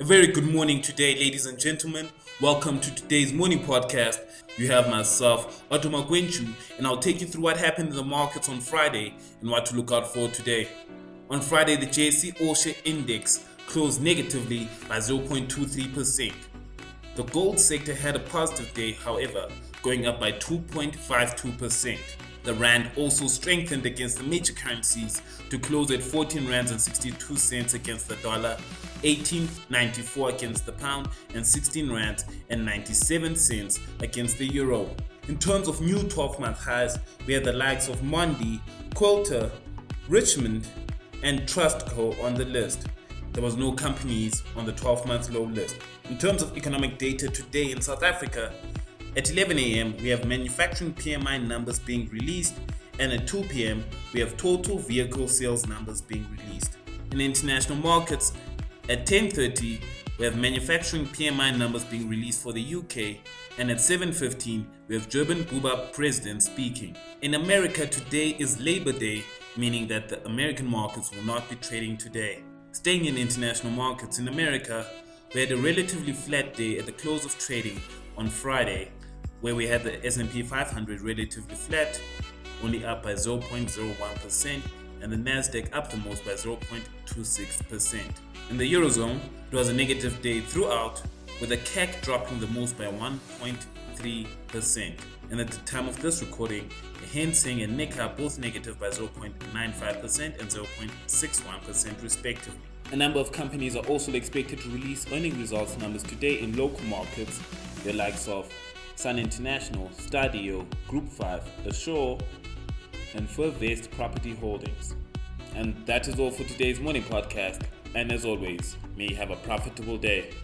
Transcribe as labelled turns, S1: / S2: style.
S1: A very good morning today, ladies and gentlemen. Welcome to today's morning podcast. You have myself, Otto Gwenchu, and I'll take you through what happened in the markets on Friday and what to look out for today. On Friday, the JSE All Index closed negatively by 0.23%. The gold sector had a positive day, however, going up by 2.52%. The rand also strengthened against the major currencies to close at 14 rands and 62 cents against the dollar, 18.94 against the pound, and 16 rands and 97 cents against the euro. In terms of new 12-month highs, we had the likes of Mondi, Quilter, Richemont, and Trustco on the list. There was no companies on the 12-month low list. In terms of economic data today in South Africa, at 11 a.m., we have manufacturing PMI numbers being released, and at 2 p.m., we have total vehicle sales numbers being released. In international markets, at 10:30, we have manufacturing PMI numbers being released for the UK, and at 7:15, we have Durban Buba president speaking. In America, today is Labor Day, meaning that the American markets will not be trading today. Staying in international markets in America, we had a relatively flat day at the close of trading on Friday where we had the S&P 500 relatively flat, only up by 0.01%, and the Nasdaq up the most by 0.26%. In the eurozone, it was a negative day throughout, with the CAC dropping the most by 1.3%. And at the time of this recording, Seng and Nikkei are both negative by 0.95% and 0.61% respectively. A number of companies are also expected to release earning results numbers today in local markets, the likes of Sun International, Stadio, Group 5, Assure, and Fairvest Property Holdings. And that is all for today's morning podcast. And as always, may you have a profitable day.